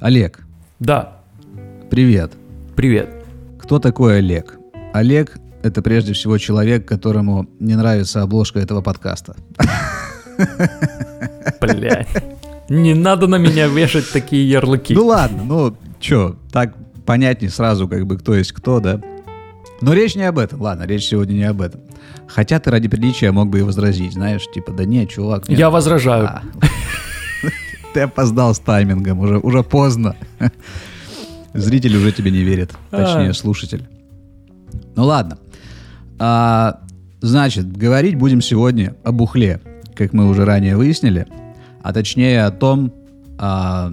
Олег, Да, привет. привет. Кто такой Олег? Олег — это прежде всего человек, которому не нравится обложка этого подкаста. Блядь. Не надо на меня вешать такие ярлыки. Ну ладно, ну чё, так понятнее сразу, как бы кто есть кто, да? Но речь не об этом, ладно, речь сегодня не об этом. Хотя ты ради приличия мог бы и возразить, знаешь, типа, да нет, чувак. нет. Я возражаю. А. Ты опоздал с таймингом, уже, уже поздно. Зритель уже тебе не верит, точнее, А. слушатель. Ну ладно. А, значит, говорить будем сегодня о бухле, как мы уже ранее выяснили, а точнее о том, а,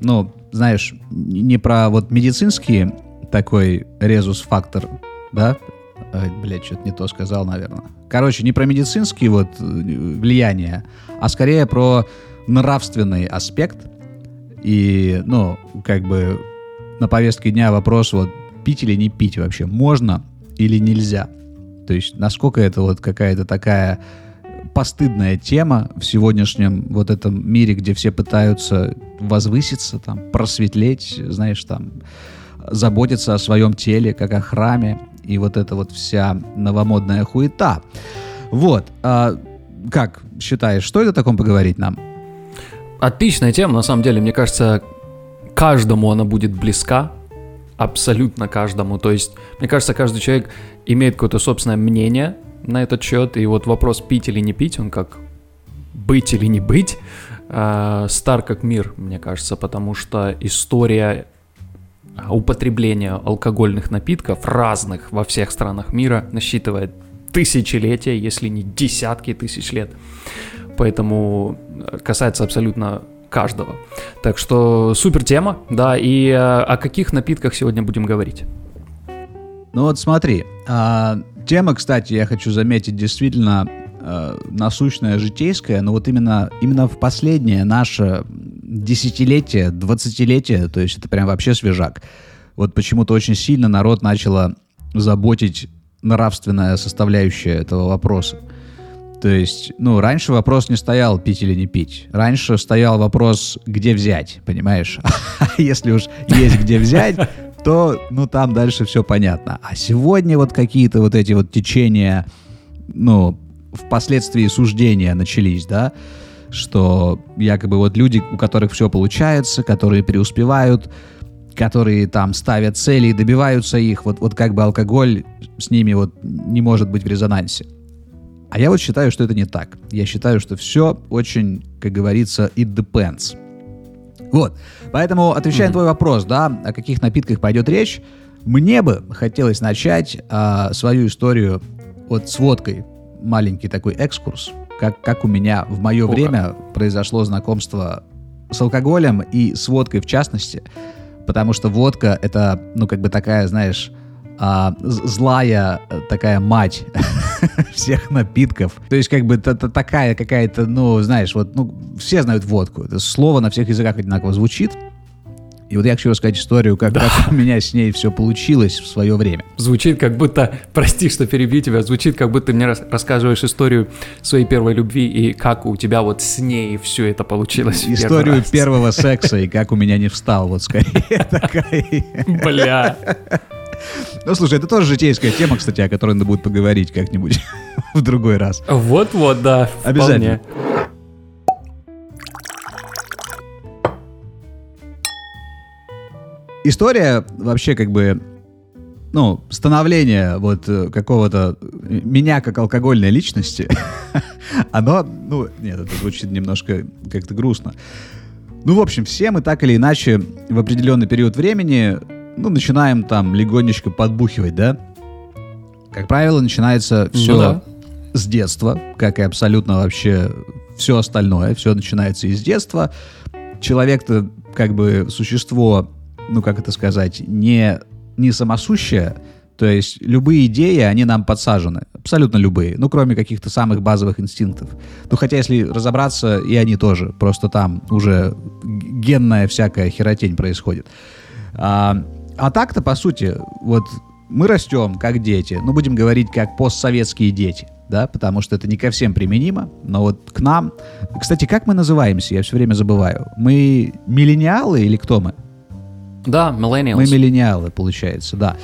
ну, знаешь, не про вот медицинский такой резус-фактор, да? Ай, блядь, что-то не то сказал, наверное. Короче, не про медицинские вот э, влияния, а скорее про нравственный аспект. И, ну, как бы на повестке дня вопрос вот пить или не пить вообще, можно или нельзя. То есть насколько это вот какая-то такая постыдная тема в сегодняшнем вот этом мире, где все пытаются возвыситься, там, просветлеть, знаешь, там, заботиться о своем теле, как о храме, и вот эта вот вся новомодная хуета. Вот. а как считаешь, что это таком поговорить нам? Отличная тема, на самом деле, мне кажется, каждому она будет близка, абсолютно каждому. То есть, мне кажется, каждый человек имеет какое-то собственное мнение на этот счет, и вот вопрос пить или не пить, он как быть или не быть, э, стар как мир, мне кажется, потому что история а, употребления алкогольных напитков разных во всех странах мира насчитывает тысячелетия, если не десятки тысяч лет. Поэтому э, касается абсолютно каждого. Так что супер тема, да, и э, о каких напитках сегодня будем говорить? Ну вот смотри, а, тема, кстати, я хочу заметить, действительно э, насущная, житейская, но вот именно, именно в последнее наше десятилетие, двадцатилетие, то есть это прям вообще свежак. Вот почему-то очень сильно народ начало заботить нравственная составляющая этого вопроса. То есть, ну, раньше вопрос не стоял пить или не пить. Раньше стоял вопрос, где взять, понимаешь? А если уж есть где взять, то, ну, там дальше все понятно. А сегодня вот какие-то вот эти вот течения, ну, впоследствии суждения начались, да, что якобы вот люди, у которых все получается, которые преуспевают, которые там ставят цели и добиваются их, вот, вот как бы алкоголь с ними вот не может быть в резонансе. А я вот считаю, что это не так. Я считаю, что все очень, как говорится, it depends. Вот. Поэтому, отвечая на твой вопрос, да, о каких напитках пойдет речь, мне бы хотелось начать а, свою историю вот с водкой. Маленький такой экскурс, как, как у меня в мое О, время произошло знакомство с алкоголем и с водкой в частности, потому что водка это, ну, как бы такая, знаешь, а, злая э, такая мать всех напитков. То есть, как бы, та- такая какая-то, ну, знаешь, вот, ну, все знают водку. Это слово на всех языках одинаково звучит. И вот я хочу рассказать историю, как, как у меня с ней все получилось в свое время. Звучит как будто, прости, что перебью тебя, звучит как будто ты мне рас- рассказываешь историю своей первой любви и как у тебя вот с ней все это получилось. Историю первого секса и как у меня не встал, вот скорее такая. Бля. Ну, слушай, это тоже житейская тема, кстати, о которой надо будет поговорить как-нибудь в другой раз. Вот-вот, да, вполне. Обязательно. История вообще как бы, ну, становление вот э, какого-то меня как алкогольной личности, оно, ну, нет, это звучит немножко как-то грустно. Ну, в общем, все мы так или иначе в определенный период времени, ну, начинаем там легонечко подбухивать, да? Как правило, начинается все Ну да. с детства, как и абсолютно вообще все остальное. Все начинается из детства. Человек-то как бы существо, ну как это сказать, не, не самосущее. То есть любые идеи, они нам подсажены. Абсолютно любые. Ну, кроме каких-то самых базовых инстинктов. Ну, хотя, если разобраться, и они тоже. Просто там уже генная всякая херотень происходит. А, а так-то, по сути, вот мы растем как дети. Ну, будем говорить, как постсоветские дети. да, потому что это не ко всем применимо, но вот к нам... Кстати, как мы называемся? Я все время забываю. Мы миллениалы или кто мы? Да, millennials. Мы миллениалы, получается, да.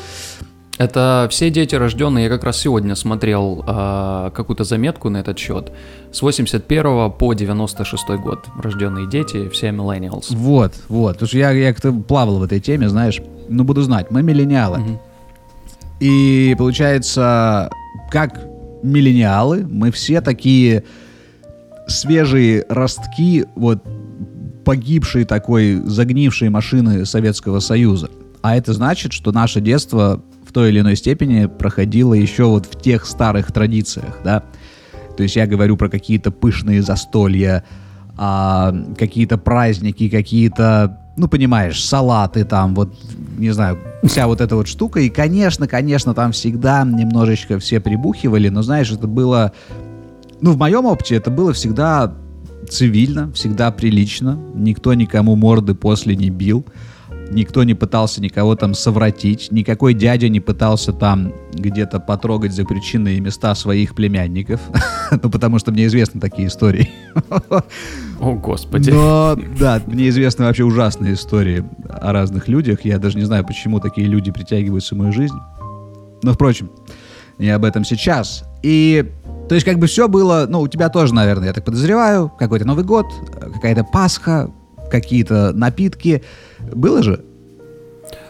Это все дети рожденные, я как раз сегодня смотрел э, какую-то заметку на этот счет. С 81 по 96 год рожденные дети, все millennials. Вот, вот. Потому что я, я как-то плавал в этой теме, знаешь, ну буду знать, мы миллениалы. Мгм. И получается, как миллениалы, мы все такие свежие ростки вот погибшей такой загнившей машины Советского Союза. А это значит, что наше детство в той или иной степени проходило еще вот в тех старых традициях, да. То есть я говорю про какие-то пышные застолья, а, какие-то праздники, какие-то, ну, понимаешь, салаты там, вот, не знаю, вся вот эта вот штука. И, конечно, конечно, там всегда немножечко все прибухивали, но, знаешь, это было... Ну, в моем опыте это было всегда цивильно, всегда прилично. Никто никому морды после не бил. Никто не пытался никого там совратить. Никакой дядя не пытался там где-то потрогать запрещенные места своих племянников. Ну, потому что мне известны такие истории. О, господи. Но, да, мне известны вообще ужасные истории о разных людях. Я даже не знаю, почему такие люди притягиваются в мою жизнь. Но, впрочем, не об этом сейчас. И, то есть, как бы все было, ну, у тебя тоже, наверное, я так подозреваю, какой-то Новый год, какая-то Пасха, какие-то напитки. Было же?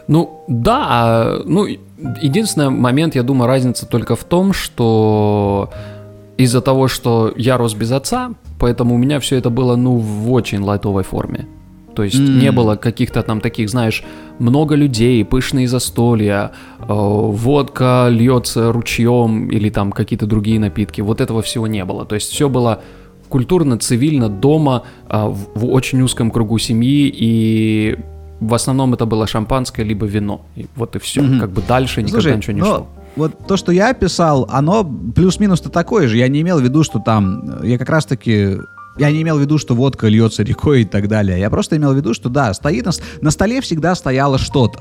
Ну, да, а, ну, единственный момент, я думаю, разница только в том, что из-за того, что я рос без отца, поэтому у меня все это было, ну, в очень лайтовой форме. То есть М. не было каких-то там таких, знаешь, много людей, пышные застолья, э, водка льется ручьем или там какие-то другие напитки. Вот этого всего не было. То есть все было культурно, цивильно, дома, а, в, в очень узком кругу семьи, и в основном это было шампанское либо вино. И вот и все. Мгм. Как бы дальше никогда Слушай, ничего не ну, шло. вот то, что я описал, оно плюс-минус-то такое же. Я не имел в виду, что там... Я как раз-таки... Я не имел в виду, что водка льется рекой и так далее. Я просто имел в виду, что да, стоит на, на столе всегда стояло что-то.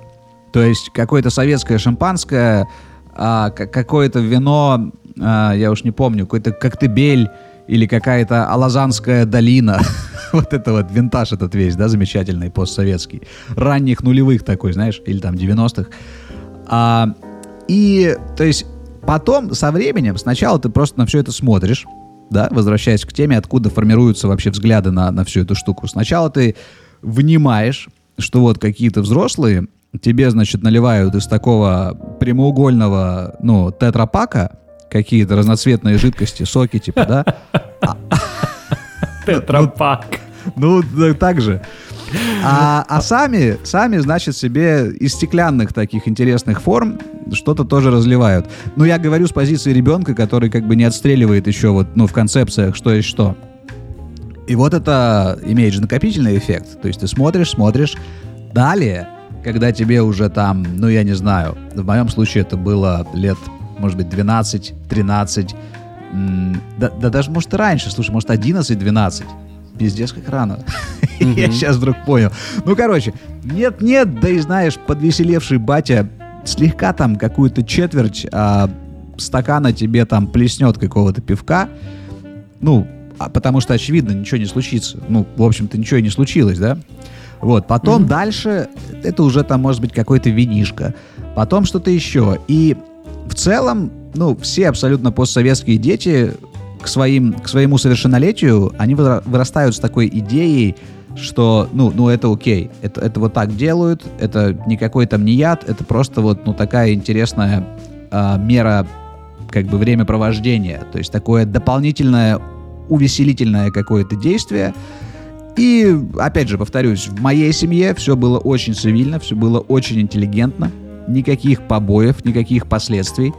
То есть какое-то советское шампанское, а, какое-то вино, а, я уж не помню, какой-то коктебель или какая-то Алазанская долина. вот это вот винтаж этот весь, да, замечательный, постсоветский. Ранних нулевых такой, знаешь, или там 90-х. А, и, то есть, потом, со временем, сначала ты просто на все это смотришь, да, возвращаясь к теме, откуда формируются вообще взгляды на, на всю эту штуку. Сначала ты внимаешь, что вот какие-то взрослые тебе, значит, наливают из такого прямоугольного, ну, тетрапака какие-то разноцветные жидкости, соки, типа, да? Тетрапак. Ну, да, так же. А, а сами, сами, значит, себе из стеклянных таких интересных форм что-то тоже разливают. Ну, я говорю с позиции ребенка, который как бы не отстреливает еще вот, ну, в концепциях, что есть что. И вот это имеет же накопительный эффект. То есть ты смотришь, смотришь. Далее, когда тебе уже там, ну, я не знаю, в моем случае это было лет, может быть, 12, 13, м, да, да даже, может, и раньше, слушай, может, 11, 12. Пиздец, как рано. Я Мгм. сейчас вдруг понял. Ну, короче, нет-нет, да и знаешь, подвеселевший батя слегка там какую-то четверть а, стакана тебе там плеснет какого-то пивка. Ну, а потому что, очевидно, ничего не случится. Ну, в общем-то, ничего и не случилось, да? Вот, потом Мгм. дальше это уже там может быть какой-то винишко, потом что-то еще. И в целом, ну, все абсолютно постсоветские дети к, своим, к своему совершеннолетию, они выра- вырастают с такой идеей, что, ну, ну это окей, это, это вот так делают, это никакой там не яд, это просто вот, ну, такая интересная а, мера, как бы, времяпровождения, то есть такое дополнительное увеселительное какое-то действие, и, опять же, повторюсь, в моей семье все было очень цивильно, все было очень интеллигентно, никаких побоев, никаких последствий.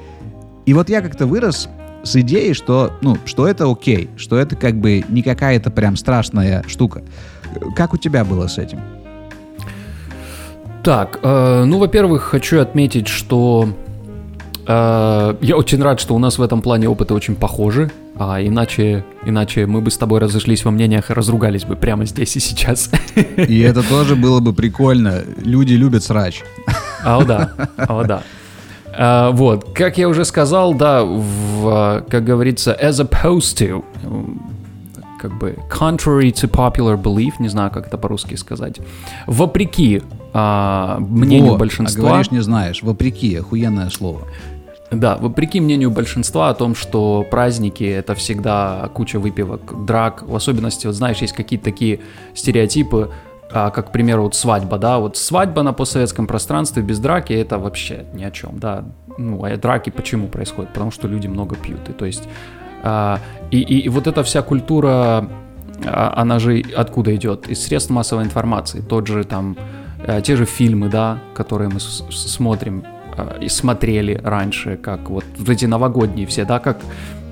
И вот я как-то вырос с идеей, что, ну, что это окей, что это как бы не какая-то прям страшная штука. Как у тебя было с этим? Так, э, ну, во-первых, хочу отметить, что э, я очень рад, что у нас в этом плане опыты очень похожи, а иначе, иначе мы бы с тобой разошлись во мнениях и разругались бы прямо здесь и сейчас. И это тоже было бы прикольно. Люди любят срач. А, о да, а, о да. А, вот, как я уже сказал, да, в, как говорится, as opposed to, как бы contrary to popular belief, не знаю, как это по-русски сказать, вопреки а, мнению Во, большинства. А говоришь, не знаешь. Вопреки, охуенное слово. Да, вопреки мнению большинства о том, что праздники это всегда куча выпивок, драк, в особенности, вот знаешь, есть какие-то такие стереотипы, а, как, к примеру, вот свадьба, да, вот свадьба на постсоветском пространстве без драки это вообще ни о чем, да. Ну, а драки почему происходят? Потому что люди много пьют, и то есть а, и, и, и вот эта вся культура, а, она же откуда идет? Из средств массовой информации. Тот же там, а, те же фильмы, да, которые мы смотрим и смотрели раньше, как вот эти новогодние все, да, как,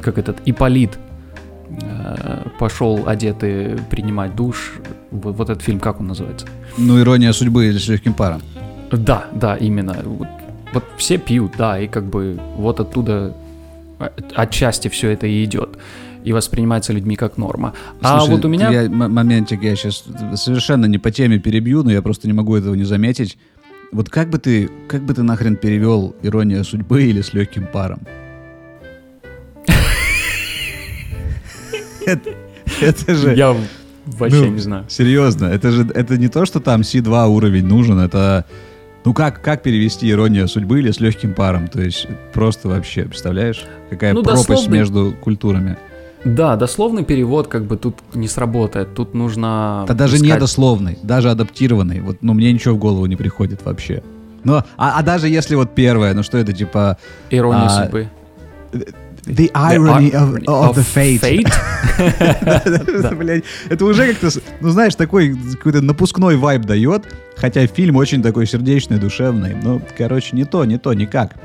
как этот Иполит пошел одетый принимать душ. Вот, этот фильм, как он называется? Ну, «Ирония судьбы» или «С легким паром». Да, да, именно. Вот, вот все пьют, да, и как бы вот оттуда отчасти все это и идет и воспринимается людьми как норма. А Слушай, а вот у меня... Я, моментик, я сейчас совершенно не по теме перебью, но я просто не могу этого не заметить. Вот как бы ты, как бы ты нахрен перевел «Ирония судьбы» или «С легким паром»? Это же... Я вообще не знаю. Серьезно, это же это не то, что там C2 уровень нужен, это ну как, как перевести ирония судьбы или с легким паром? То есть просто вообще, представляешь, какая ну, пропасть дословный... между культурами? Да, дословный перевод как бы тут не сработает. Тут нужно. Да даже искать... не дословный, даже адаптированный. Вот, ну мне ничего в голову не приходит вообще. Ну, а, а даже если вот первое, ну что это типа. Ирония а, судьбы. The irony the of, of, of the fate. fate? это уже как-то, ну знаешь, такой какой-то напускной вайб дает, хотя фильм очень такой сердечный, душевный. Ну, короче, не то, не то, никак.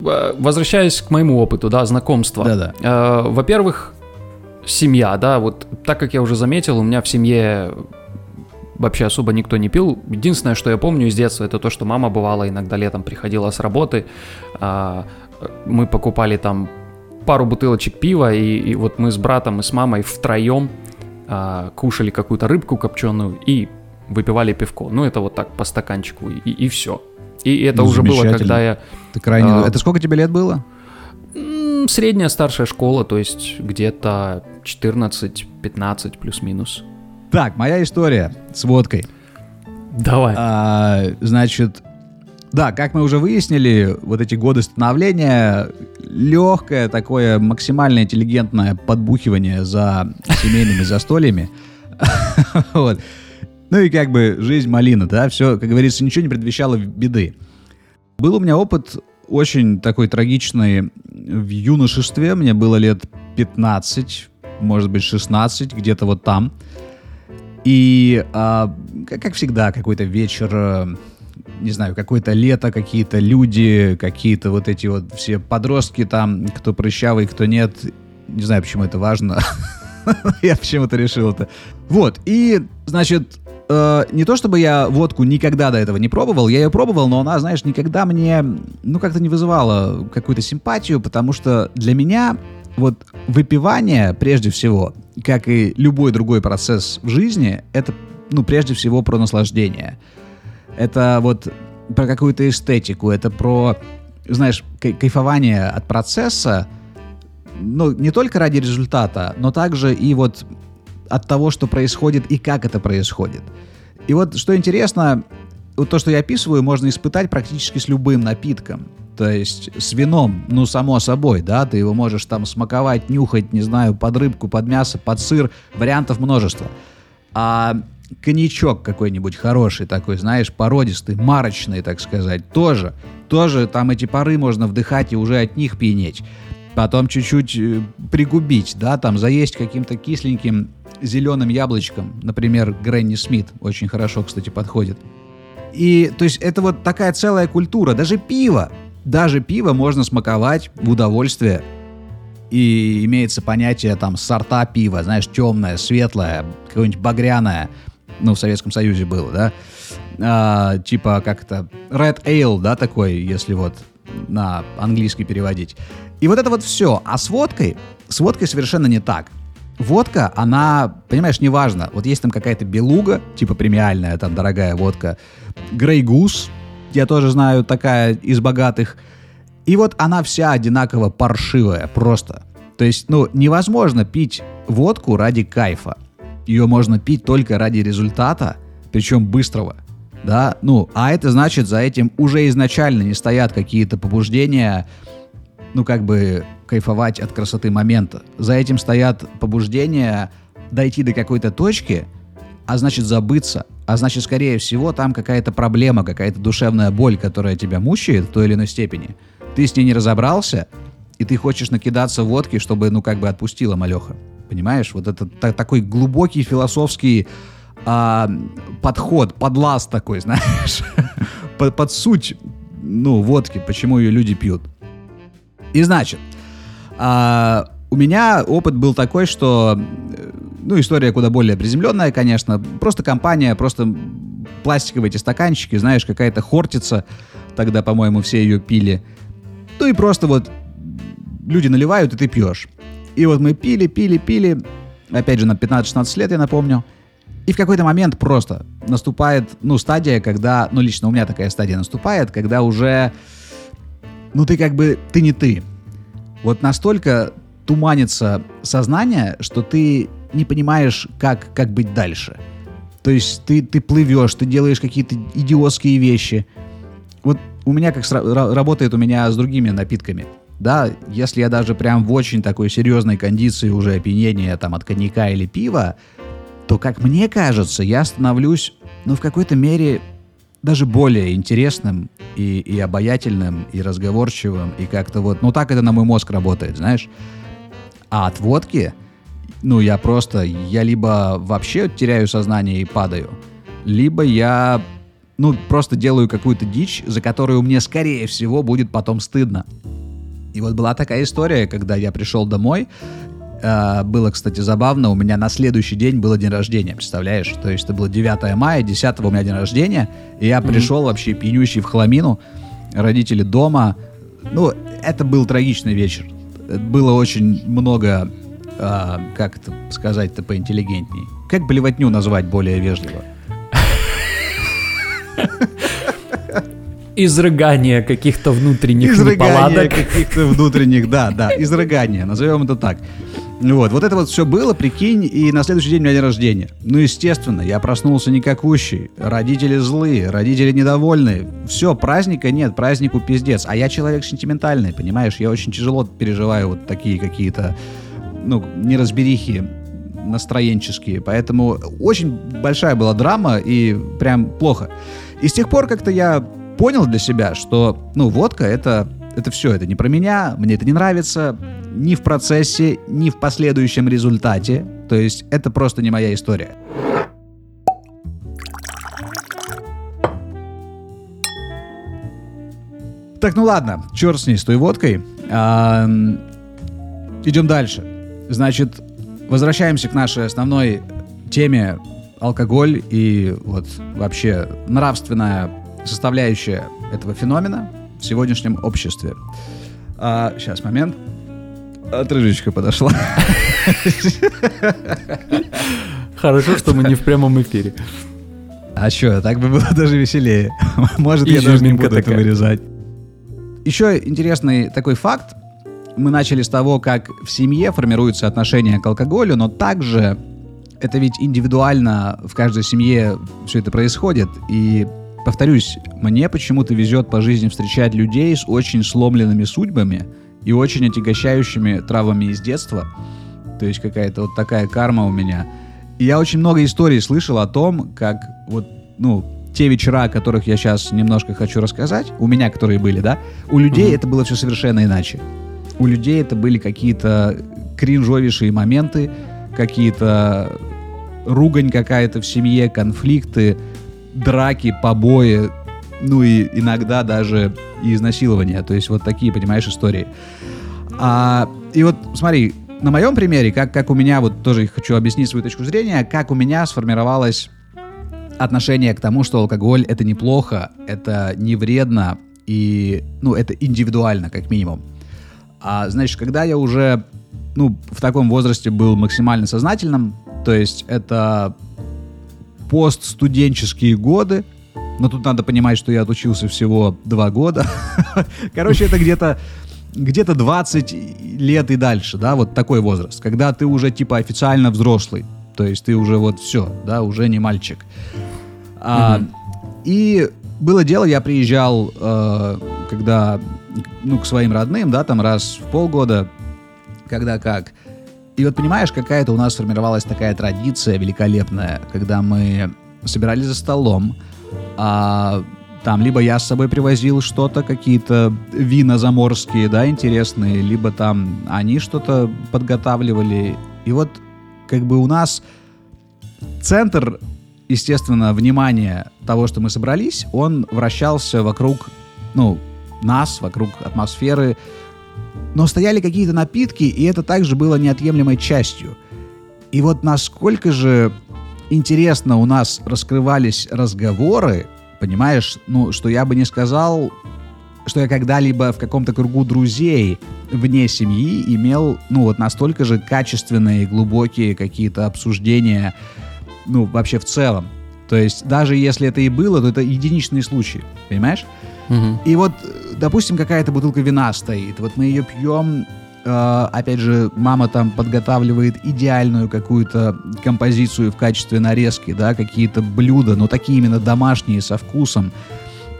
Возвращаясь к моему опыту, да, знакомства. Да-да. Э, во-первых, семья, да, вот так как я уже заметил, у меня в семье вообще особо никто не пил. Единственное, что я помню из детства, это то, что мама бывала иногда летом приходила с работы, а, мы покупали там пару бутылочек пива, и, и вот мы с братом и с мамой втроем а, кушали какую-то рыбку копченую и выпивали пивко. Ну, это вот так по стаканчику, и, и все. И это ну, уже было, когда я... Это крайне... А, это сколько тебе лет было? Средняя старшая школа, то есть где-то 14-15 плюс-минус. Так, моя история с водкой. Давай. А, значит, да, как мы уже выяснили, вот эти годы становления, легкое такое максимально интеллигентное подбухивание за семейными застольями. Вот. Ну и как бы жизнь малина, да, все, как говорится, ничего не предвещало беды. Был у меня опыт очень такой трагичный в юношестве, мне было лет 15, может быть 16, где-то вот там. И, а, как всегда, какой-то вечер, э, не знаю, какое-то лето, какие-то люди, какие-то вот эти вот все подростки там, кто прыщавый, кто нет. Не знаю, почему это важно. Я почему-то решил это. Вот, и, значит, э, не то чтобы я водку никогда до этого не пробовал, я ее пробовал, но она, знаешь, никогда мне, ну, как-то не вызывала какую-то симпатию, потому что для меня вот выпивание, прежде всего, как и любой другой процесс в жизни, это, ну, прежде всего про наслаждение. Это вот про какую-то эстетику, это про, знаешь, кайфование от процесса, ну, не только ради результата, но также и вот от того, что происходит и как это происходит. И вот, что интересно, вот то, что я описываю, можно испытать практически с любым напитком. То есть с вином, ну, само собой, да, ты его можешь там смаковать, нюхать, не знаю, под рыбку, под мясо, под сыр, вариантов множество. А коньячок какой-нибудь хороший такой, знаешь, породистый, марочный, так сказать, тоже, тоже там эти пары можно вдыхать и уже от них пьянеть. Потом чуть-чуть э, пригубить, да, там заесть каким-то кисленьким зеленым яблочком, например, Гренни Смит, очень хорошо, кстати, подходит. И, то есть, это вот такая целая культура, даже пиво, даже пиво можно смаковать в удовольствие. И имеется понятие там сорта пива, знаешь, темное, светлое, какое-нибудь багряное. Ну, в Советском Союзе было, да? А, типа как это Red Ale, да, такой, если вот на английский переводить. И вот это вот все. А с водкой, с водкой совершенно не так. водка, она, понимаешь, неважно. Вот есть там какая-то белуга, типа премиальная, там дорогая водка. Грей Гус, я тоже знаю, такая из богатых. И вот она вся одинаково паршивая, просто. То есть, ну, невозможно пить водку ради кайфа. Ее можно пить только ради результата, причем быстрого. Да, ну, а это значит, за этим уже изначально не стоят какие-то побуждения, ну, как бы кайфовать от красоты момента. За этим стоят побуждения дойти до какой-то точки, а значит забыться, а значит, скорее всего, там какая-то проблема, какая-то душевная боль, которая тебя мучает в той или иной степени. Ты с ней не разобрался, и ты хочешь накидаться водки, чтобы, ну, как бы отпустила малеха. Понимаешь? Вот это та- такой глубокий философский а, подход, подлаз такой, знаешь, под, под суть, ну, водки, почему ее люди пьют. И значит, а, у меня опыт был такой, что, ну, история куда более приземленная, конечно, просто компания, просто пластиковые эти стаканчики, знаешь, какая-то хортица, тогда, по-моему, все ее пили. Ну и просто вот люди наливают, и ты пьешь. И вот мы пили, пили, пили, опять же, на 15-16 лет, я напомню. И в какой-то момент просто наступает, ну, стадия, когда, ну, лично у меня такая стадия наступает, когда уже, ну, ты как бы, ты не ты. Вот настолько туманится сознание, что ты не понимаешь, как, как быть дальше. То есть ты, ты плывешь, ты делаешь какие-то идиотские вещи. Вот у меня как сра- работает у меня с другими напитками – да, если я даже прям в очень такой серьезной кондиции уже опьянения там от коньяка или пива, то, как мне кажется, я становлюсь, ну, в какой-то мере даже более интересным и, и обаятельным, и разговорчивым, и как-то вот, ну, так это на мой мозг работает, знаешь. А от водки, ну, я просто, я либо вообще теряю сознание и падаю, либо я, ну, просто делаю какую-то дичь, за которую мне, скорее всего, будет потом стыдно. И вот была такая история, когда я пришел домой, Uh, было, кстати, забавно, у меня на следующий день было день рождения, представляешь? То есть это было 9 мая, 10 у меня день рождения, и я mm-hmm. пришел вообще пьянющий в хламину, родители дома. Ну, это был трагичный вечер. Было очень много, uh, как это сказать-то поинтеллигентней. Как блевотню назвать более вежливо? изрыгание каких-то внутренних изрыгание неполадок. каких-то внутренних, да, да, изрыгание, назовем это так. Вот, вот это вот все было, прикинь, и на следующий день у меня день рождения. Ну, естественно, я проснулся никакущий, родители злые, родители недовольны, все, праздника нет, празднику пиздец. А я человек сентиментальный, понимаешь, я очень тяжело переживаю вот такие какие-то, ну, неразберихи настроенческие, поэтому очень большая была драма и прям плохо. И с тех пор как-то я понял для себя, что, ну, водка это, это все, это не про меня, мне это не нравится, ни в процессе, ни в последующем результате. То есть это просто не моя история. Так, ну ладно, черт с ней, с той водкой. А, идем дальше. Значит, возвращаемся к нашей основной теме алкоголь и вот вообще нравственная составляющая этого феномена в сегодняшнем обществе. А, сейчас, момент. Отрыжечка подошла. Хорошо, что мы не в прямом эфире. А что, так бы было даже веселее. Может, я даже не буду это вырезать. Еще интересный такой факт. Мы начали с того, как в семье формируются отношения к алкоголю, но также это ведь индивидуально в каждой семье все это происходит. И повторюсь, мне почему-то везет по жизни встречать людей с очень сломленными судьбами и очень отягощающими травмами из детства. То есть какая-то вот такая карма у меня. И я очень много историй слышал о том, как вот, ну, те вечера, о которых я сейчас немножко хочу рассказать, у меня, которые были, да, у людей mm-hmm. это было все совершенно иначе. У людей это были какие-то кринжовейшие моменты, какие-то ругань какая-то в семье, конфликты, драки, побои, ну и иногда даже изнасилования. То есть вот такие, понимаешь, истории. А, и вот смотри, на моем примере, как, как у меня, вот тоже хочу объяснить свою точку зрения, как у меня сформировалось отношение к тому, что алкоголь это неплохо, это не вредно и, ну, это индивидуально, как минимум. А, значит, когда я уже ну, в таком возрасте был максимально сознательным. То есть это постстуденческие годы, но тут надо понимать, что я отучился всего два года. Короче, это где-то где-то 20 лет и дальше, да, вот такой возраст, когда ты уже типа официально взрослый, то есть ты уже вот все, да, уже не мальчик. А, И было дело, я приезжал, э, когда, ну, к своим родным, да, там раз в полгода, когда как. И вот понимаешь, какая-то у нас сформировалась такая традиция великолепная, когда мы собирались за столом, а там либо я с собой привозил что-то, какие-то вина заморские, да, интересные, либо там они что-то подготавливали. И вот как бы у нас центр, естественно, внимания того, что мы собрались, он вращался вокруг, ну, нас, вокруг атмосферы, но стояли какие-то напитки, и это также было неотъемлемой частью. И вот насколько же интересно у нас раскрывались разговоры, Понимаешь, ну, что я бы не сказал, что я когда-либо в каком-то кругу друзей вне семьи имел, ну, вот настолько же качественные глубокие какие-то обсуждения, ну, вообще в целом. То есть даже если это и было, то это единичный случай, понимаешь? Угу. И вот, допустим, какая-то бутылка вина стоит, вот мы ее пьем, э, опять же, мама там подготавливает идеальную какую-то композицию в качестве нарезки, да, какие-то блюда, но такие именно домашние, со вкусом.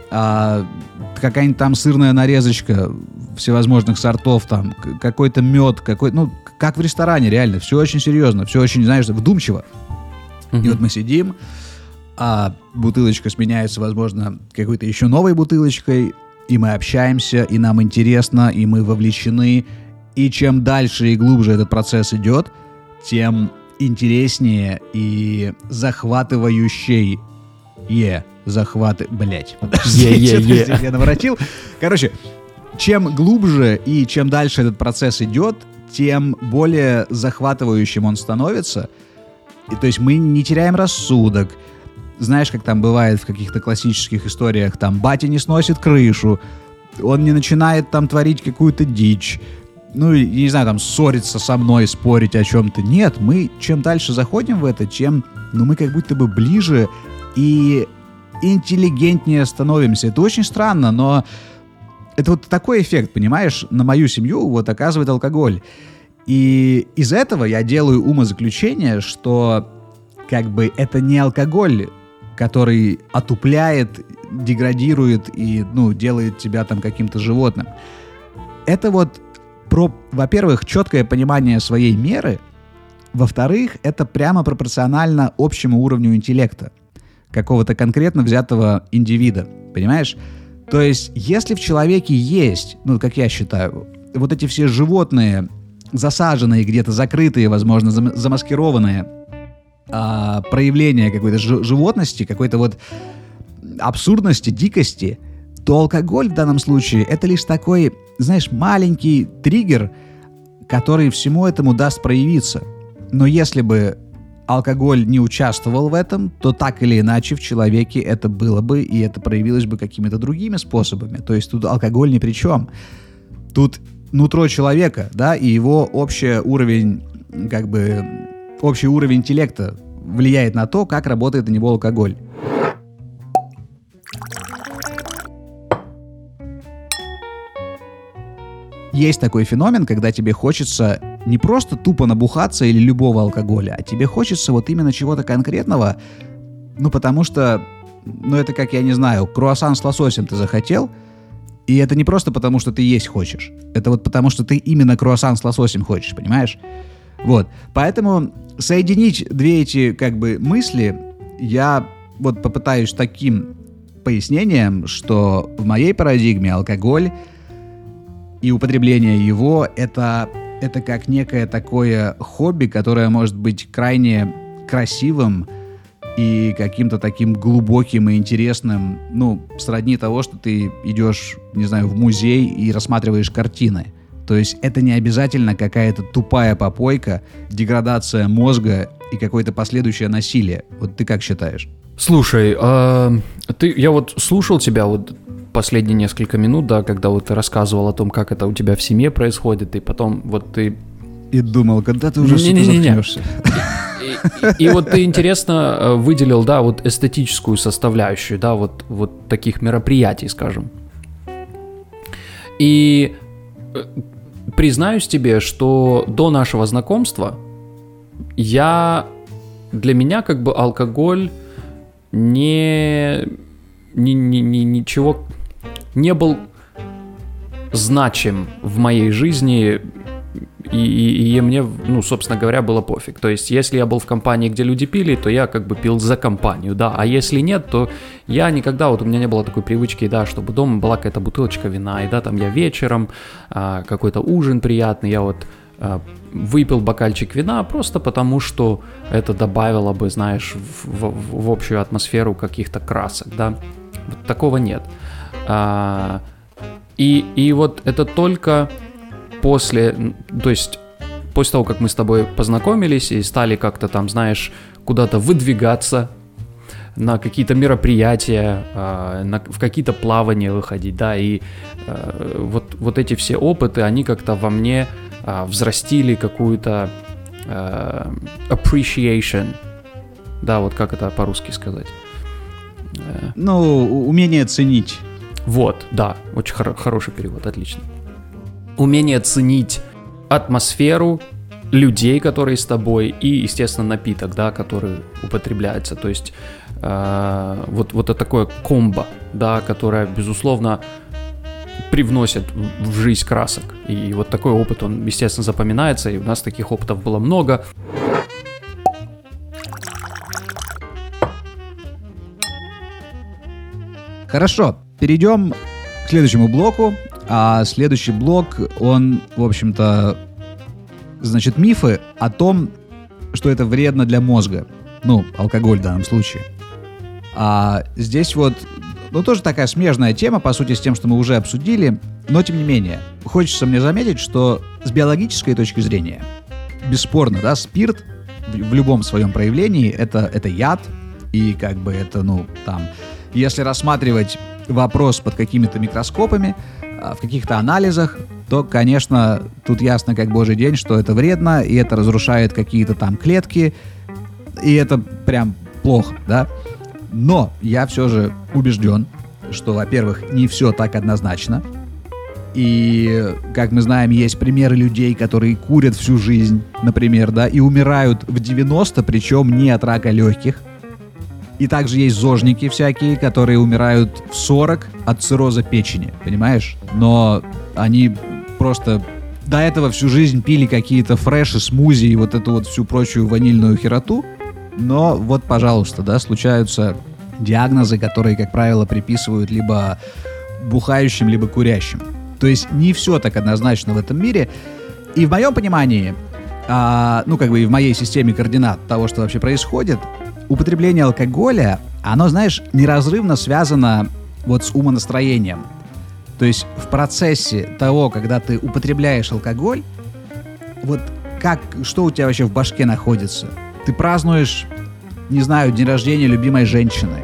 А, какая-нибудь там сырная нарезочка всевозможных сортов, там, какой-то мед, какой ну, как в ресторане, реально, все очень серьезно, все очень, знаешь, вдумчиво. Uh-huh. И вот мы сидим, а бутылочка сменяется, возможно, какой-то еще новой бутылочкой, и мы общаемся, и нам интересно, и мы вовлечены, и чем дальше и глубже этот процесс идет, тем интереснее и захватывающей е захваты, блять, подожди, я наворотил. Короче, чем глубже и чем дальше этот процесс идет, тем более захватывающим он становится. И, то есть мы не теряем рассудок. Знаешь, как там бывает в каких-то классических историях, там батя не сносит крышу, он не начинает там творить какую-то дичь, ну, не знаю, там, ссориться со мной, спорить о чем-то. Нет, мы чем дальше заходим в это, чем, ну, мы как будто бы ближе и интеллигентнее становимся. Это очень странно, но это вот такой эффект, понимаешь, на мою семью вот оказывает алкоголь. И из этого я делаю умозаключение, что как бы это не алкоголь, который отупляет, деградирует и, ну, делает тебя там каким-то животным. Это вот про, во-первых, четкое понимание своей меры, во-вторых, это прямо пропорционально общему уровню интеллекта какого-то конкретно взятого индивида, понимаешь? То есть, если в человеке есть, ну, как я считаю, вот эти все животные, засаженные где-то, закрытые, возможно, зам- замаскированные а, проявления какой-то животности, какой-то вот абсурдности, дикости, то алкоголь в данном случае это лишь такой, знаешь, маленький триггер, который всему этому даст проявиться. Но если бы алкоголь не участвовал в этом, то так или иначе в человеке это было бы, и это проявилось бы какими-то другими способами. То есть тут алкоголь ни при чем. Тут нутро человека, да, и его общий уровень, как бы, общий уровень интеллекта влияет на то, как работает на него алкоголь. есть такой феномен, когда тебе хочется не просто тупо набухаться или любого алкоголя, а тебе хочется вот именно чего-то конкретного, ну потому что, ну это как, я не знаю, круассан с лососем ты захотел, и это не просто потому, что ты есть хочешь. Это вот потому, что ты именно круассан с лососем хочешь, понимаешь? Вот. Поэтому соединить две эти как бы мысли я вот попытаюсь таким пояснением, что в моей парадигме алкоголь и употребление его это, это как некое такое хобби, которое может быть крайне красивым и каким-то таким глубоким и интересным, ну, сродни того, что ты идешь, не знаю, в музей и рассматриваешь картины. То есть это не обязательно какая-то тупая попойка, деградация мозга и какое-то последующее насилие. Вот ты как считаешь? Слушай, а, ты, я вот слушал тебя вот последние несколько минут, да, когда вот ты рассказывал о том, как это у тебя в семье происходит, и потом вот ты и думал, когда ты уже Не- не- не- не. заткнешься. И, и вот ты интересно э, выделил, да, вот эстетическую составляющую, да, вот, вот таких мероприятий, скажем. И э, признаюсь тебе, что до нашего знакомства я для меня как бы алкоголь не, не, не- не- ничего не был значим в моей жизни и, и- и мне, ну, собственно говоря, было пофиг. То есть, если я был в компании, где люди пили, то я как бы пил за компанию, да. А если нет, то я никогда, вот у меня не было такой привычки, да, чтобы дома была какая-то бутылочка вина, и да, там я вечером, а, какой-то ужин приятный, я вот а, выпил бокальчик вина просто потому, что это добавило бы, знаешь, в, в- в общую атмосферу каких-то красок, да. Вот такого нет. А, и, и вот это только после, то есть после того, как мы с тобой познакомились и стали как-то там, знаешь, куда-то выдвигаться на какие-то мероприятия, а, на, в какие-то плавания выходить, да, и э, вот, вот эти все опыты, они как-то во мне а, взрастили какую-то appreciation, да, вот как это по-русски сказать. Э, Ну, умение ценить. вот, да, очень хоро- хороший перевод, отлично. Умение ценить атмосферу, людей, которые с тобой, и, естественно, напиток, да, который употребляется. То есть э, вот, вот это такое комбо, да, которое, безусловно, привносит в- жизнь красок. И вот такой опыт, он, естественно, запоминается, и у нас таких опытов было много. Хорошо, перейдем к следующему блоку. А следующий блок, он, в общем-то, значит, мифы о том, что это вредно для мозга. Ну, алкоголь в данном случае. А здесь вот, ну, тоже такая смежная тема, по сути, с тем, что мы уже обсудили, но тем не менее, хочется мне заметить, что с биологической точки зрения, бесспорно, да, спирт в, в любом своем проявлении это, это яд, и как бы это, ну, там, если рассматривать вопрос под какими-то микроскопами, в каких-то анализах, то, конечно, тут ясно как божий день, что это вредно, и это разрушает какие-то там клетки, и это прям плохо, да. Но я все же убежден, что, во-первых, не все так однозначно. И, как мы знаем, есть примеры людей, которые курят всю жизнь, например, да, и умирают в 90, причем не от рака легких. И также есть зожники всякие, которые умирают в 40 от цирроза печени, понимаешь? Но они просто до этого всю жизнь пили какие-то фреши, смузи и вот эту вот всю прочую ванильную хероту. Но вот, пожалуйста, да, случаются диагнозы, которые, как правило, приписывают либо бухающим, либо курящим. То есть не все так однозначно в этом мире. И в моем понимании, а, ну, как бы и в моей системе координат того, что вообще происходит, употребление алкоголя, оно, знаешь, неразрывно связано вот с умонастроением. То есть в процессе того, когда ты употребляешь алкоголь, вот как, что у тебя вообще в башке находится? Ты празднуешь, не знаю, день рождения любимой женщины.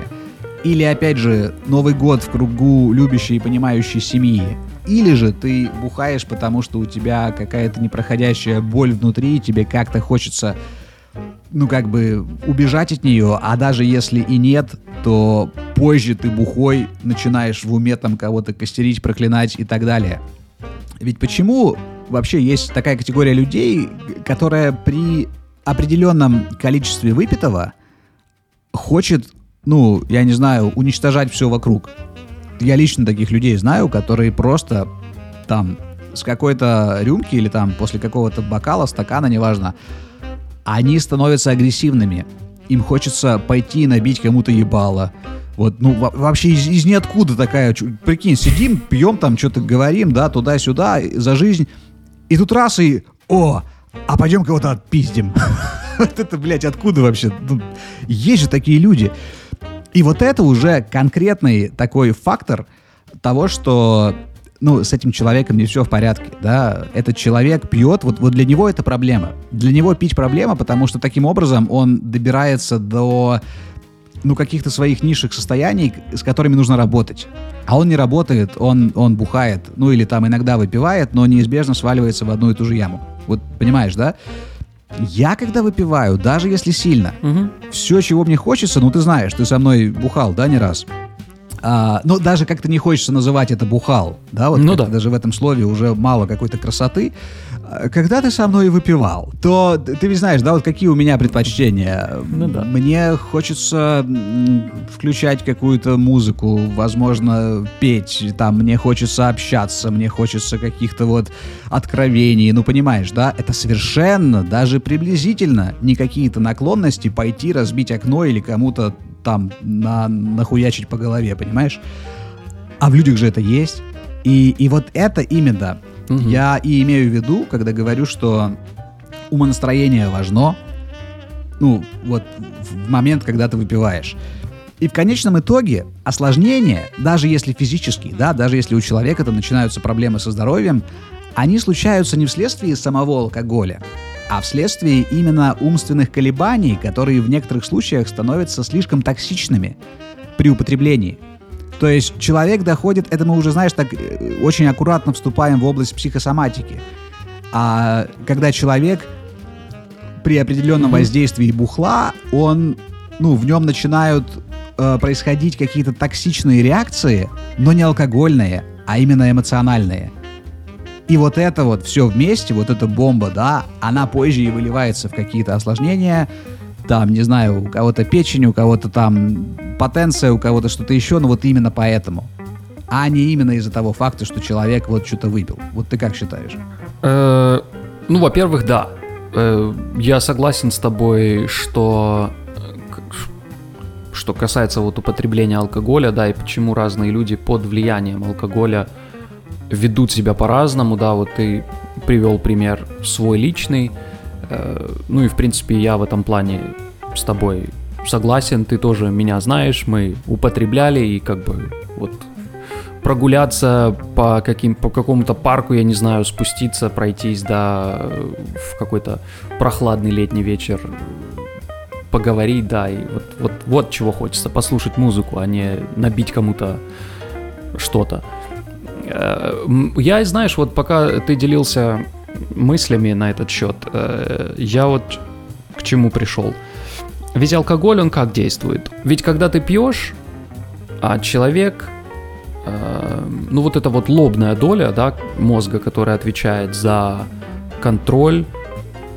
Или, опять же, Новый год в кругу любящей и понимающей семьи. Или же ты бухаешь, потому что у тебя какая-то непроходящая боль внутри, и тебе как-то хочется, ну, как бы, убежать от нее, а даже если и нет, то позже ты бухой начинаешь в уме там кого-то костерить, проклинать и так далее. Ведь почему вообще есть такая категория людей, которая при определенном количестве выпитого хочет, ну, я не знаю, уничтожать все вокруг. Я лично таких людей знаю, которые просто там с какой-то рюмки или там после какого-то бокала, стакана, неважно, они становятся агрессивными. Им хочется пойти и набить кому-то ебало. Вот, ну, во- вообще из, из ниоткуда такая, прикинь, сидим, пьем там, что-то говорим, да, туда-сюда, за жизнь. И тут раз и, о, а пойдем кого-то отпиздим. Вот это, блядь, откуда вообще? Ну, Есть же такие люди. И вот это уже конкретный такой фактор того, что ну, с этим человеком не все в порядке, да, этот человек пьет, вот, вот для него это проблема. Для него пить проблема, потому что таким образом он добирается до, ну, каких-то своих низших состояний, с которыми нужно работать. А он не работает, он, он бухает, ну, или там иногда выпивает, но неизбежно сваливается в одну и ту же яму. Вот понимаешь, да? Я когда выпиваю, даже если сильно, Мгм. все, чего мне хочется, ну ты знаешь, ты со мной бухал, да, не раз. А, ну, даже как-то не хочется называть это бухал, да, вот Ну да. даже в этом слове уже мало какой-то красоты. А, Когда ты со мной выпивал, то ты ведь знаешь, да, вот какие у меня предпочтения. Ну да. Мне хочется включать какую-то музыку, возможно, петь, там, мне хочется общаться, мне хочется каких-то вот откровений, ну, понимаешь, да, это совершенно, даже приблизительно не какие-то наклонности пойти разбить окно или кому-то там на, нахуячить по голове, понимаешь? А в людях же это есть. И, и вот это именно Мгм. я и имею в виду, когда говорю, что умонастроение важно, ну, вот в момент, когда ты выпиваешь. И в конечном итоге осложнения, даже если физические, да, даже если у человека там начинаются проблемы со здоровьем, они случаются не вследствие самого алкоголя, а вследствие именно умственных колебаний, которые в некоторых случаях становятся слишком токсичными при употреблении. То есть человек доходит, это мы уже, знаешь, так э, очень аккуратно вступаем в область психосоматики. А когда человек при определенном воздействии бухла, он, ну, в нем начинают э, происходить какие-то токсичные реакции, но не алкогольные, а именно эмоциональные. И вот это вот все вместе, вот эта бомба, да, она позже и выливается в какие-то осложнения, там, не знаю, у кого-то печень, у кого-то там потенция, у кого-то что-то еще, но вот именно поэтому. А не именно из-за того факта, что человек вот что-то выпил. Вот ты как считаешь? Э, Ну, во-первых, да. Э, Я согласен с тобой, что э, что касается вот употребления алкоголя, да, и почему разные люди под влиянием алкоголя ведут себя по-разному, да, вот ты привел пример свой личный, Э, ну и в принципе я в этом плане с тобой согласен, ты тоже меня знаешь, мы употребляли и как бы вот прогуляться по, каким, по какому-то парку, я не знаю, спуститься, пройтись, да, в какой-то прохладный летний вечер, поговорить, да, и вот, вот, вот чего хочется, послушать музыку, а не набить кому-то что-то. Э, Я, знаешь, вот пока ты делился мыслями на этот счет, э, я вот к чему пришел. Ведь алкоголь, он как действует? Ведь когда ты пьешь, а человек, э, ну вот эта вот лобная доля, да, мозга, которая отвечает за контроль,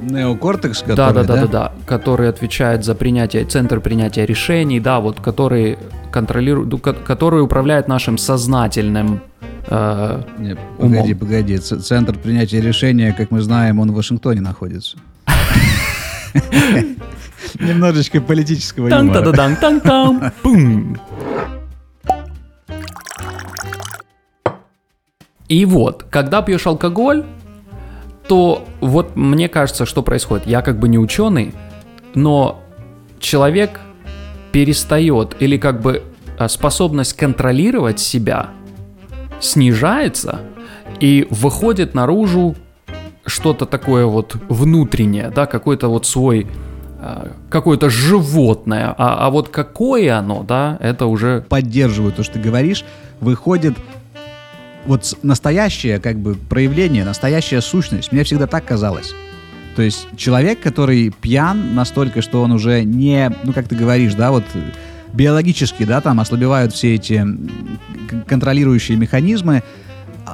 Неокортекс, да, который, да, да, да, да, который отвечает за принятие, центр принятия решений, да, вот который контролирует, ко- который управляет нашим сознательным. Э, Не, погоди, Умом. погоди. Центр принятия решения, как мы знаем, он в Вашингтоне находится. Немножечко политического юмора. Тан-та-да-дан, тан-там, пум. И вот, когда пьешь алкоголь, то вот мне кажется, что происходит. Я как бы не ученый, но человек перестает или как бы а, способность контролировать себя снижается и выходит наружу что-то такое вот внутреннее, да, какой-то вот свой а, какое-то животное, а, а вот какое оно, да, это уже Поддерживаю то, что ты говоришь. Выходит вот настоящее как бы проявление, настоящая сущность. Мне всегда так казалось. То есть человек, который пьян настолько, что он уже не, ну как ты говоришь, да, вот э, биологически, да, там ослабевают все эти контролирующие механизмы,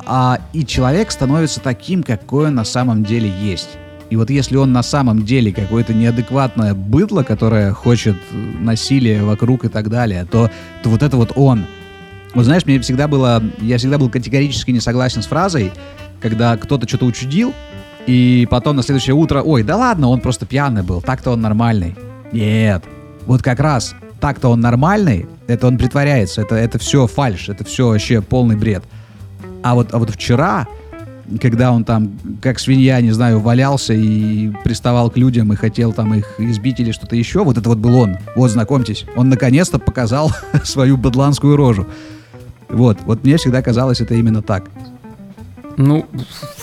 а и человек становится таким, какой он на самом деле есть. И вот если он на самом деле какое-то неадекватное быдло, которое хочет э, насилия вокруг и так далее, то, то вот это вот он. Вот знаешь, мне всегда было, я всегда был категорически не согласен с фразой, когда кто-то что-то учудил, и потом на следующее утро, ой, да ладно, он просто пьяный был, так-то он нормальный. Нет, вот как раз так-то он нормальный, это он притворяется, это, это все фальш, это все вообще полный бред. А вот, а вот вчера, когда он там, как свинья, не знаю, валялся и приставал к людям и хотел там их избить или что-то еще, вот это вот был он. Вот, знакомьтесь, он наконец-то показал свою бадланскую рожу. Вот, вот мне всегда казалось это именно так. Ну,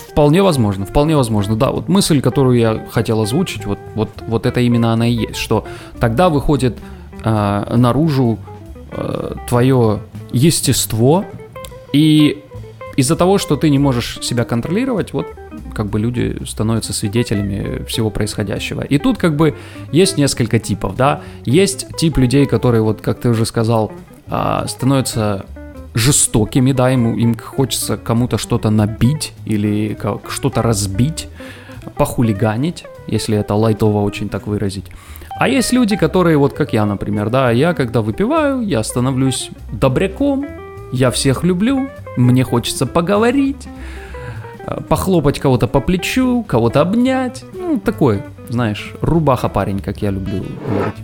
вполне возможно, вполне возможно, да. Вот мысль, которую я хотел озвучить, вот, вот, вот это именно она и есть, что тогда выходит э, наружу э, твое естество, и из-за того, что ты не можешь себя контролировать, вот как бы люди становятся свидетелями всего происходящего. И тут как бы есть несколько типов, да. Есть тип людей, которые, вот как ты уже сказал, а, становятся жестокими, да, ему, им хочется кому-то что-то набить или что-то разбить, похулиганить, если это лайтово очень так выразить. А есть люди, которые, вот как я, например, да, я когда выпиваю, я становлюсь добряком, я всех люблю, мне хочется поговорить, э, похлопать кого-то по плечу, кого-то обнять. Ну, такой, знаешь, рубаха парень, как я люблю говорить.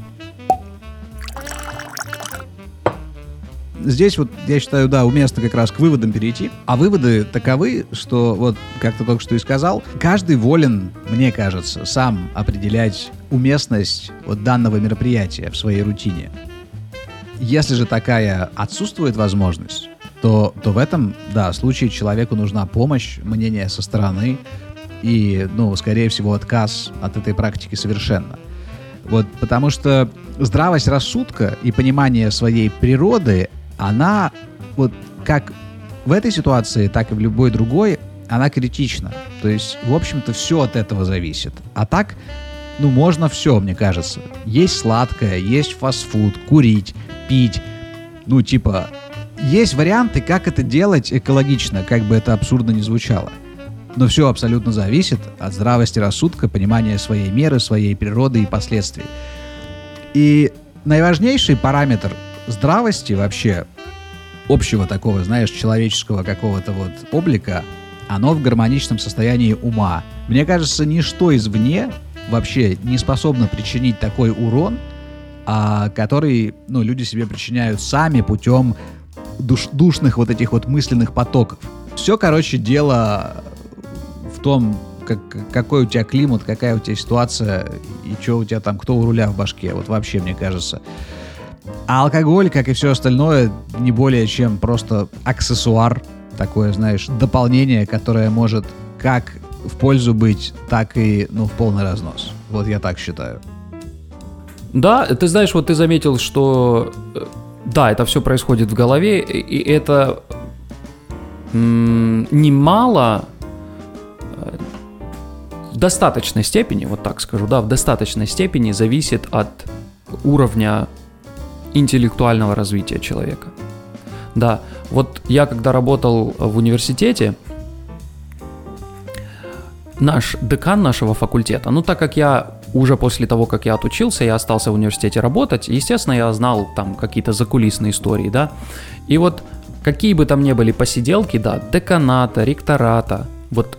здесь вот, я считаю, да, уместно как раз к выводам перейти. А выводы таковы, что вот, как ты только что и сказал, каждый волен, мне кажется, сам определять уместность вот данного мероприятия в своей рутине. Если же такая отсутствует возможность, то, то в этом, да, случае человеку нужна помощь, мнение со стороны и, ну, скорее всего, отказ от этой практики совершенно. Вот, потому что здравость рассудка и понимание своей природы, она вот как в этой ситуации, так и в любой другой, она критична. То есть, в общем-то, все от этого зависит. А так, ну, можно все, мне кажется. Есть сладкое, есть фастфуд, курить, пить. Ну, типа, есть варианты, как это делать экологично, как бы это абсурдно не звучало. Но все абсолютно зависит от здравости рассудка, понимания своей меры, своей природы и последствий. И наиважнейший параметр здравости вообще, общего такого, знаешь, человеческого какого-то вот облика, оно в гармоничном состоянии ума. Мне кажется, ничто извне вообще не способно причинить такой урон, а, который ну, люди себе причиняют сами путем душ, душных вот этих вот мысленных потоков. Все, короче, дело в том, как, какой у тебя климат, какая у тебя ситуация и что у тебя там, кто у руля в башке. Вот вообще, мне кажется. А алкоголь, как и все остальное, не более чем просто аксессуар, такое, знаешь, дополнение, которое может как в пользу быть, так и, ну, в полный разнос. Вот я так считаю. Да, ты знаешь, вот ты заметил, что э, да, это все происходит в голове, и это немало э, в достаточной степени, вот так скажу, да, в достаточной степени зависит от уровня интеллектуального развития человека. Да, вот я когда работал в университете, наш декан нашего факультета, ну так как я уже после того, как я отучился, я остался в университете работать, естественно, я знал там какие-то закулисные истории, да, и вот какие бы там ни были посиделки, да, деканата, ректората, вот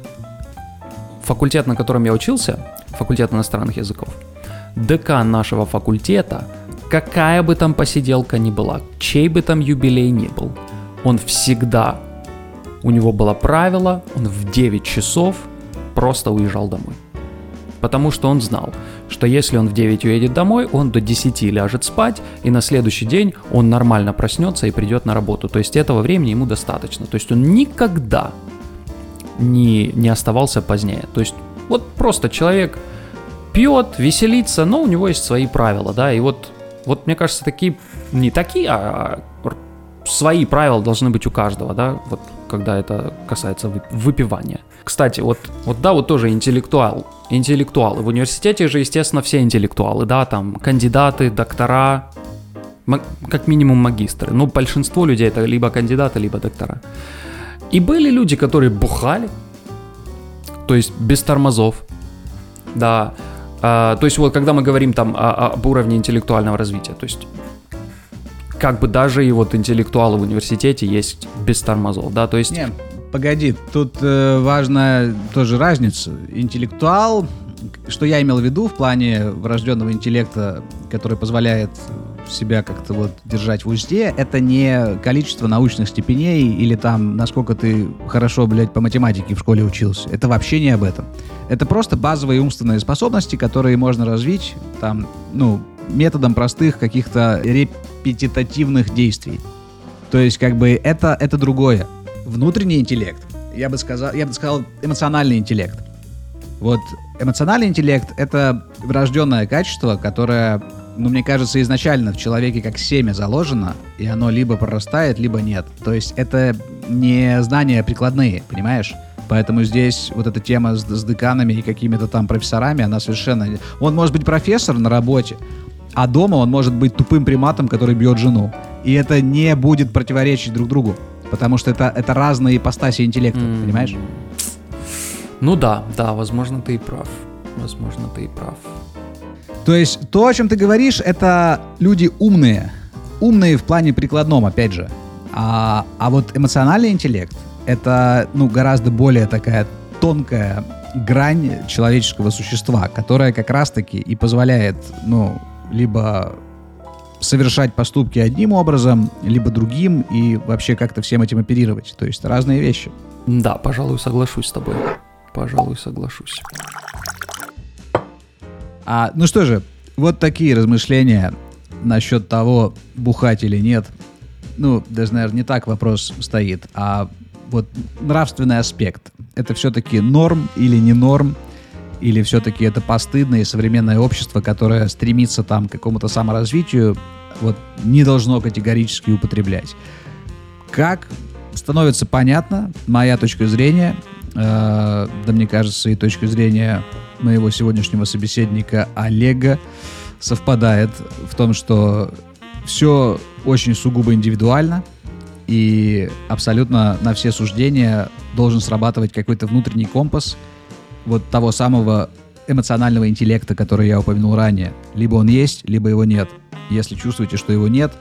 факультет, на котором я учился, факультет иностранных языков, декан нашего факультета, какая бы там посиделка ни была, чей бы там юбилей ни был, он всегда, у него было правило, он в 9 часов просто уезжал домой потому что он знал, что если он в 9 уедет домой, он до 10 ляжет спать, и на следующий день он нормально проснется и придет на работу. То есть этого времени ему достаточно. То есть он никогда не, не оставался позднее. То есть вот просто человек пьет, веселится, но у него есть свои правила, да, и вот, вот мне кажется, такие, не такие, а свои правила должны быть у каждого, да, вот когда это касается выпивания. Кстати, вот, вот да, вот тоже интеллектуал, интеллектуалы. В университете же, естественно, все интеллектуалы, да, там кандидаты, доктора, как минимум магистры. Ну, большинство людей это либо кандидаты, либо доктора. И были люди, которые бухали, то есть без тормозов, да. А, то есть вот когда мы говорим там о, об уровне интеллектуального развития, то есть как бы даже и вот интеллектуалы в университете есть без тормозов, да, то есть... Не, погоди, тут э, важна тоже разница. Интеллектуал, что я имел в виду в плане врожденного интеллекта, который позволяет себя как-то вот держать в узде, это не количество научных степеней или там, насколько ты хорошо, блядь, по математике в школе учился. Это вообще не об этом. Это просто базовые умственные способности, которые можно развить там, ну, методом простых каких-то репетитативных действий. То есть, как бы, это, это другое. Внутренний интеллект, я бы сказал, я бы сказал, эмоциональный интеллект. Вот эмоциональный интеллект — это врожденное качество, которое ну, мне кажется, изначально в человеке как семя заложено, и оно либо прорастает, либо нет. То есть это не знания прикладные, понимаешь? Поэтому здесь вот эта тема с, с деканами и какими-то там профессорами, она совершенно... Он может быть профессор на работе, а дома он может быть тупым приматом, который бьет жену. И это не будет противоречить друг другу, потому что это, это разные ипостаси интеллекта, mm. понимаешь? Ну да, да, возможно, ты и прав. Возможно, ты и прав. То есть то, о чем ты говоришь, это люди умные. Умные в плане прикладном, опять же. А, а вот эмоциональный интеллект — это ну, гораздо более такая тонкая грань человеческого существа, которая как раз-таки и позволяет, ну, либо совершать поступки одним образом, либо другим, и вообще как-то всем этим оперировать. То есть разные вещи. Да, пожалуй, соглашусь с тобой. Пожалуй, соглашусь. А, ну что же, вот такие размышления насчет того, бухать или нет. Ну, даже, наверное, не так вопрос стоит, а вот нравственный аспект. Это все-таки норм или не норм? Или все-таки это постыдное современное общество, которое стремится там к какому-то саморазвитию, вот не должно категорически употреблять? Как становится понятно, моя точка зрения, э, да мне кажется, и точка зрения моего сегодняшнего собеседника Олега совпадает в том, что все очень сугубо индивидуально, и абсолютно на все суждения должен срабатывать какой-то внутренний компас вот того самого эмоционального интеллекта, который я упомянул ранее. Либо он есть, либо его нет. Если чувствуете, что его нет,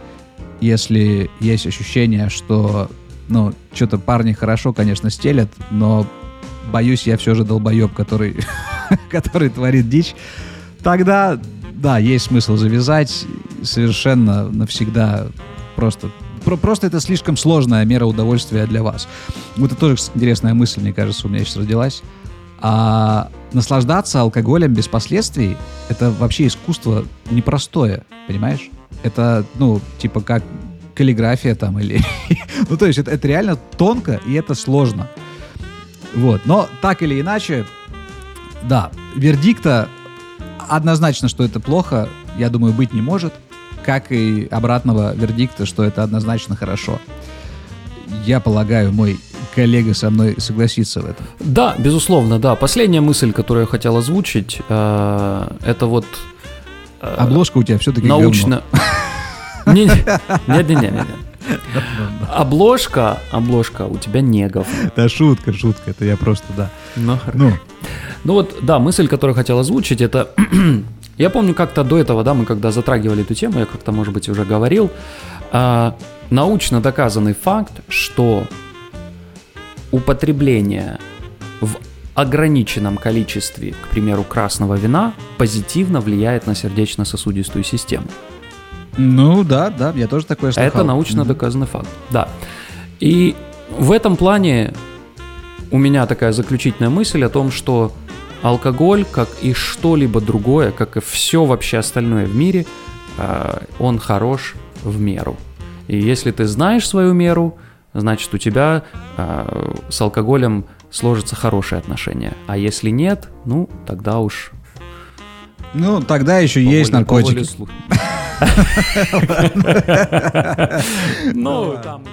если есть ощущение, что, ну, что-то парни хорошо, конечно, стелят, но боюсь, я все же долбоеб, который, который творит дичь, тогда, да, есть смысл завязать совершенно навсегда просто просто это слишком сложная мера удовольствия для вас. Вот это тоже интересная мысль, мне кажется, у меня сейчас родилась. А наслаждаться алкоголем без последствий — это вообще искусство непростое, понимаешь? Это, ну, типа как каллиграфия там или... ну, то есть это, это реально тонко и это сложно. Вот. Но так или иначе, да, вердикта однозначно, что это плохо, я думаю, быть не может. Как и обратного вердикта, что это однозначно хорошо. Я полагаю, мой коллега со мной согласится в этом. Да, безусловно, да. Последняя мысль, которую я хотел озвучить, э, это вот... Э, Обложка у тебя все-таки Научно... Нет-нет-нет. Обложка, обложка у тебя негов. Да шутка, шутка, это я просто, да. Ну, ну. ну вот, да, мысль, которую хотел озвучить, это... я помню как-то до этого, да, мы когда затрагивали эту тему, я как-то, может быть, уже говорил, а, научно доказанный факт, что употребление в ограниченном количестве, к примеру, красного вина, позитивно влияет на сердечно-сосудистую систему. Ну да, да, я тоже такое слыхал. Это научно mm-hmm. доказанный факт, да. И в этом плане у меня такая заключительная мысль о том, что алкоголь, как и что-либо другое, как и все вообще остальное в мире, э, он хорош в меру. И если ты знаешь свою меру, значит у тебя э, с алкоголем сложатся хорошие отношения. А если нет, ну тогда уж. Ну тогда еще по есть воле, наркотики. Ну там.